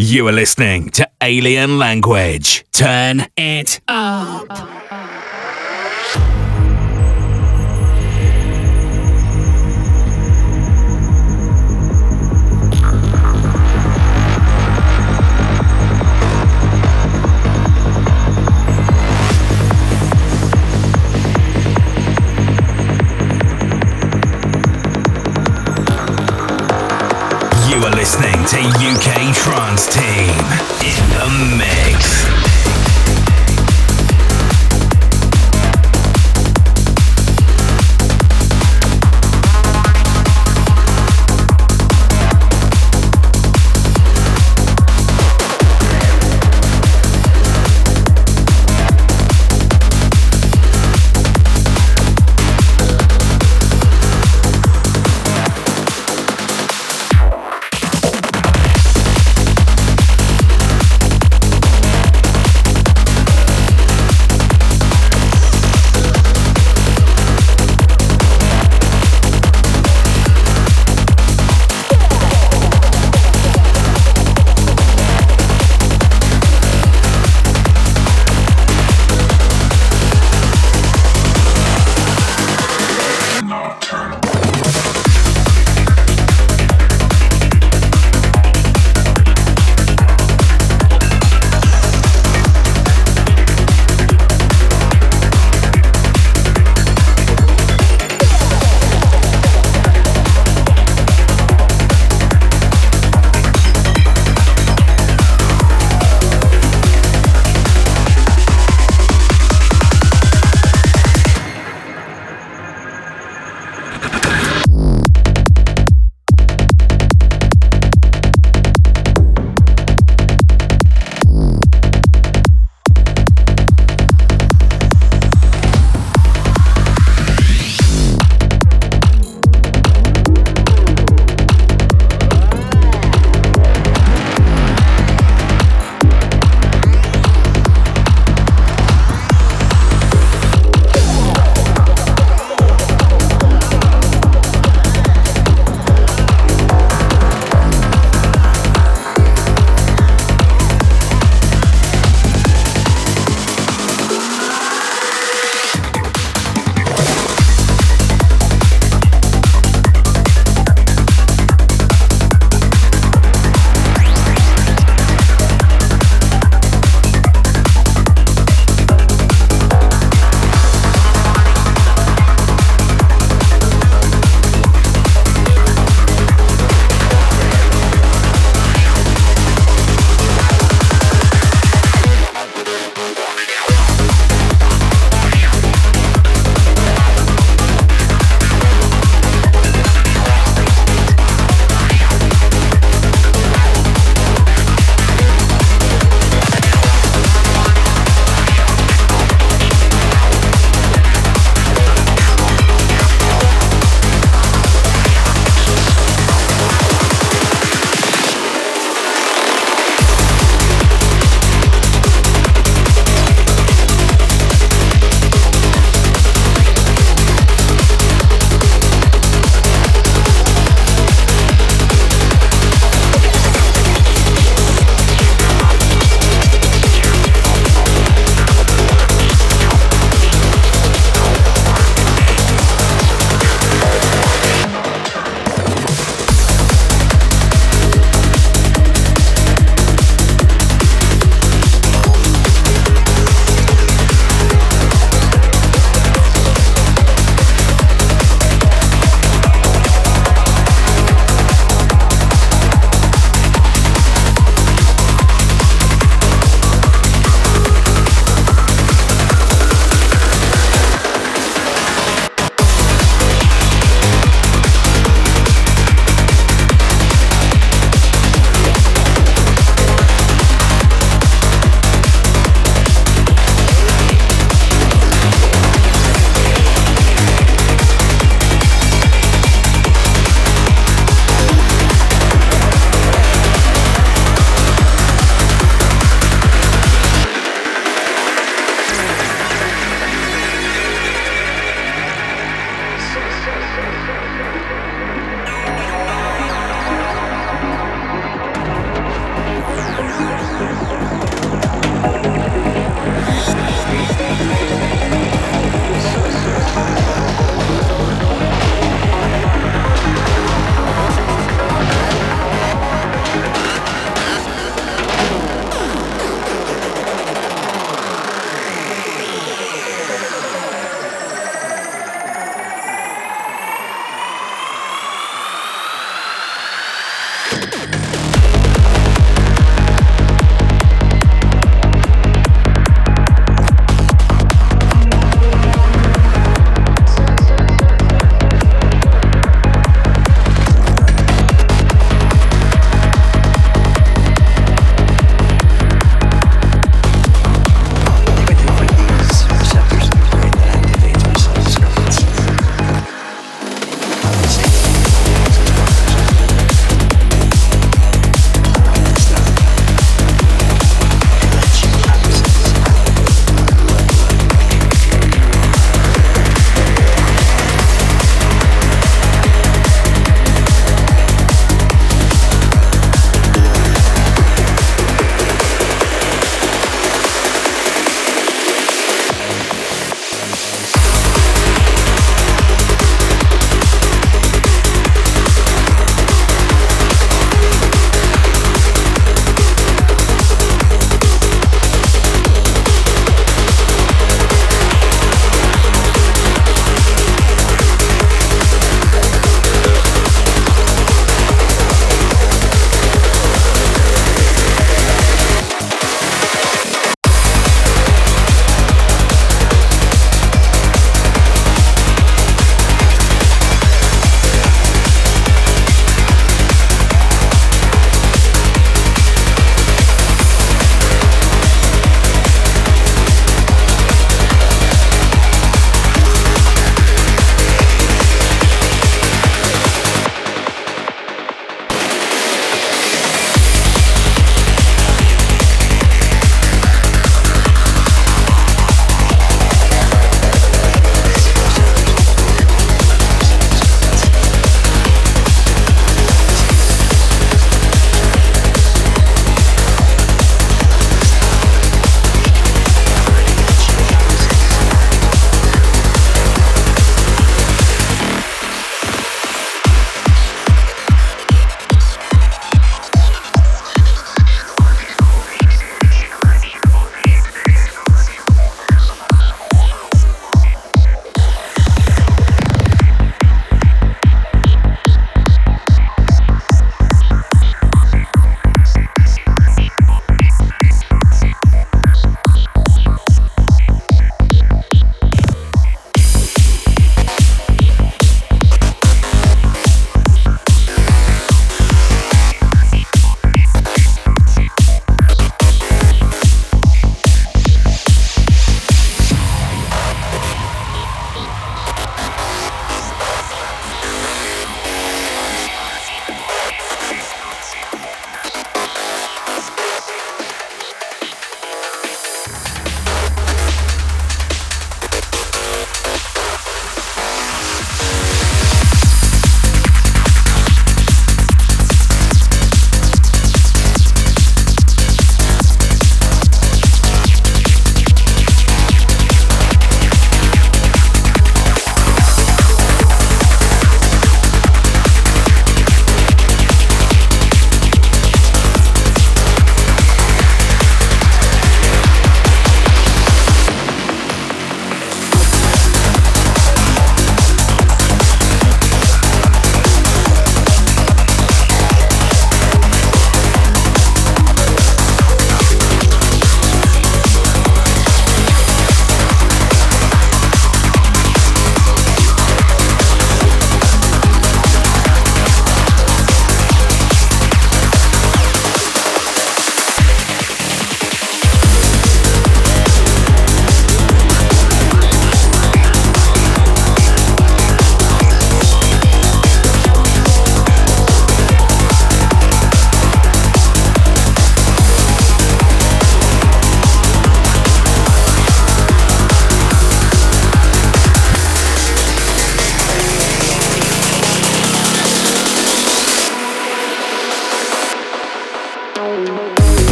You are listening to Alien Language. Turn it up. To UK Trance Team in the mix.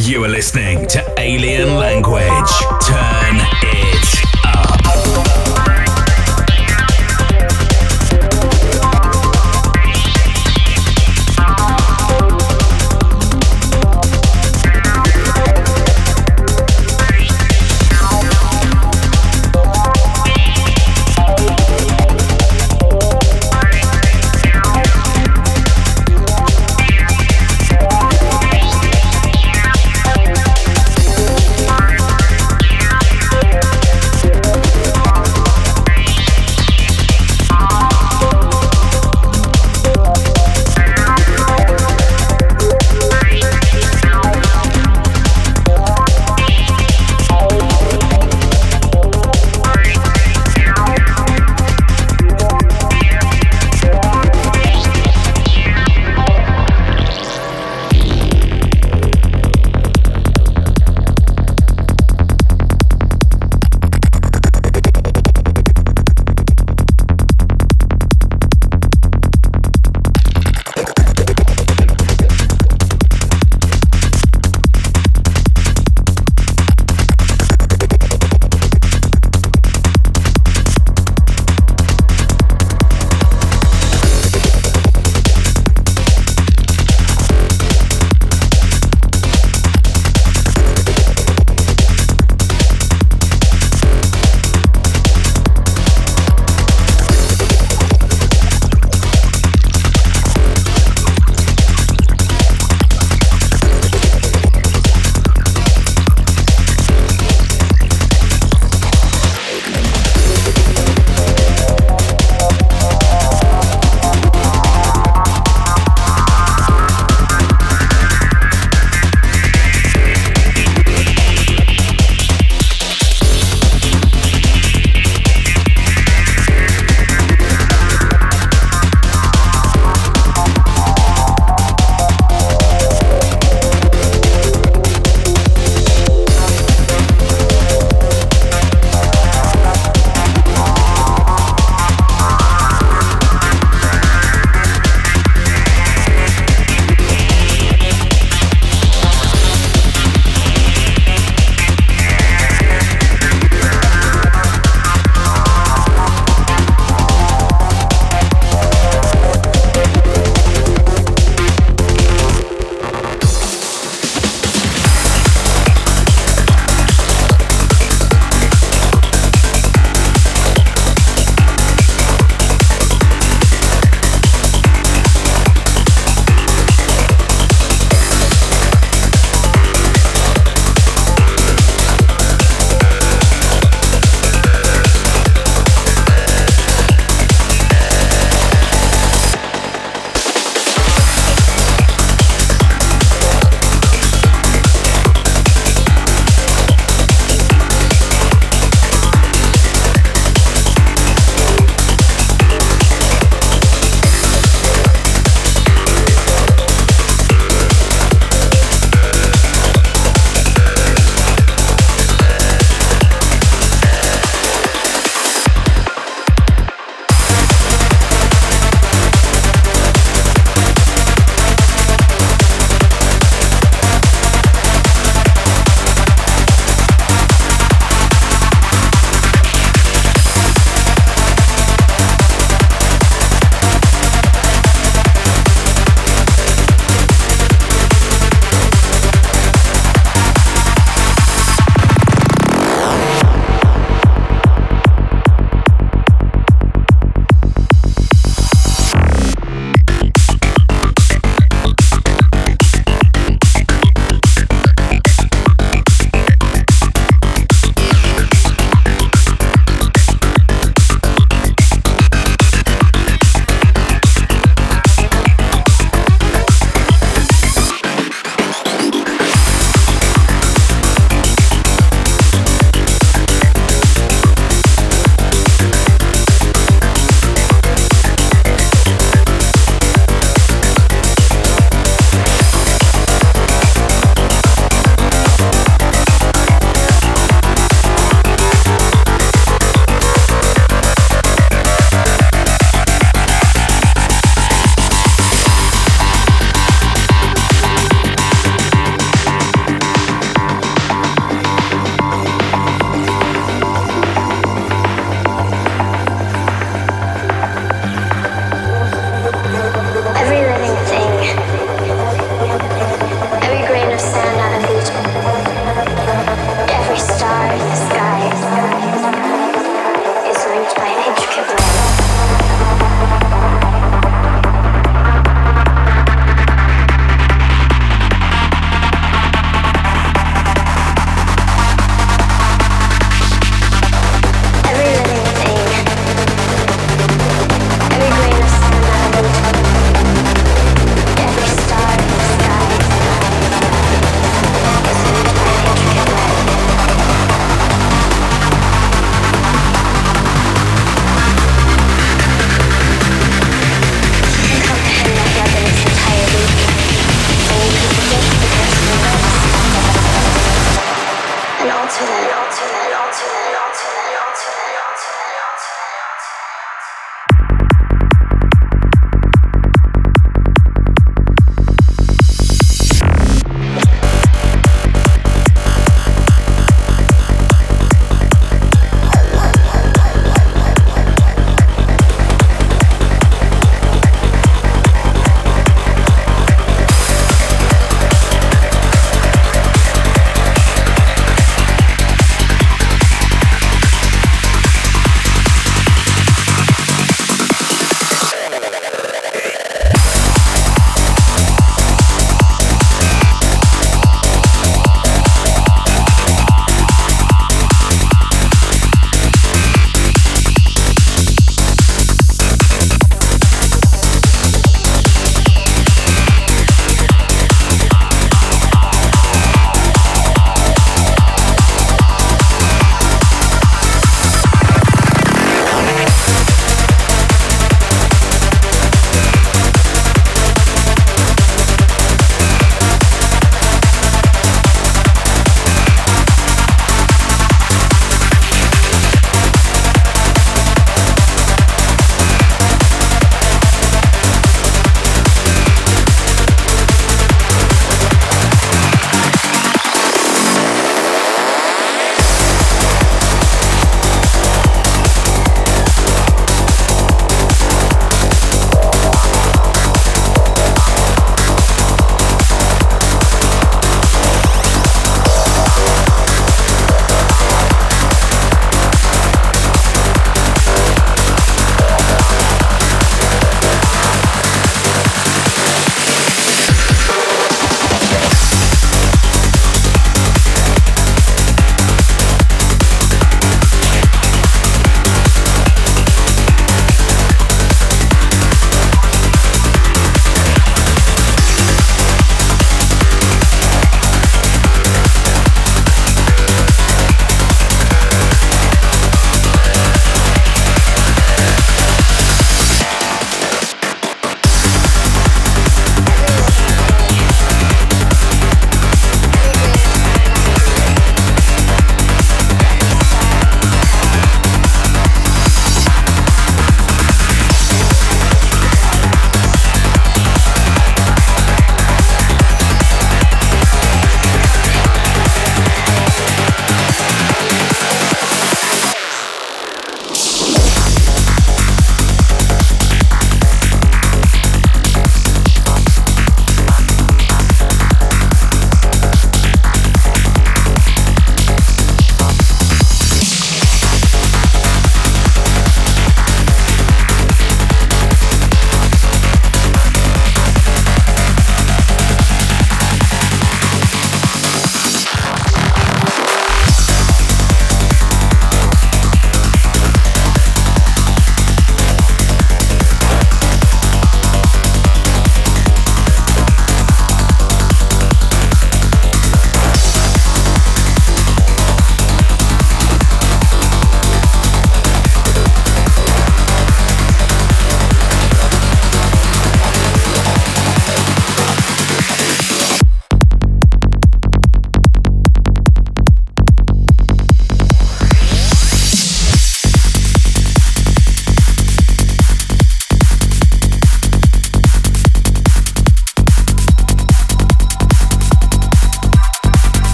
You are listening to Alien Language. Turn it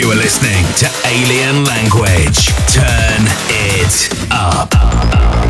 You are listening to Alien Language. Turn it up.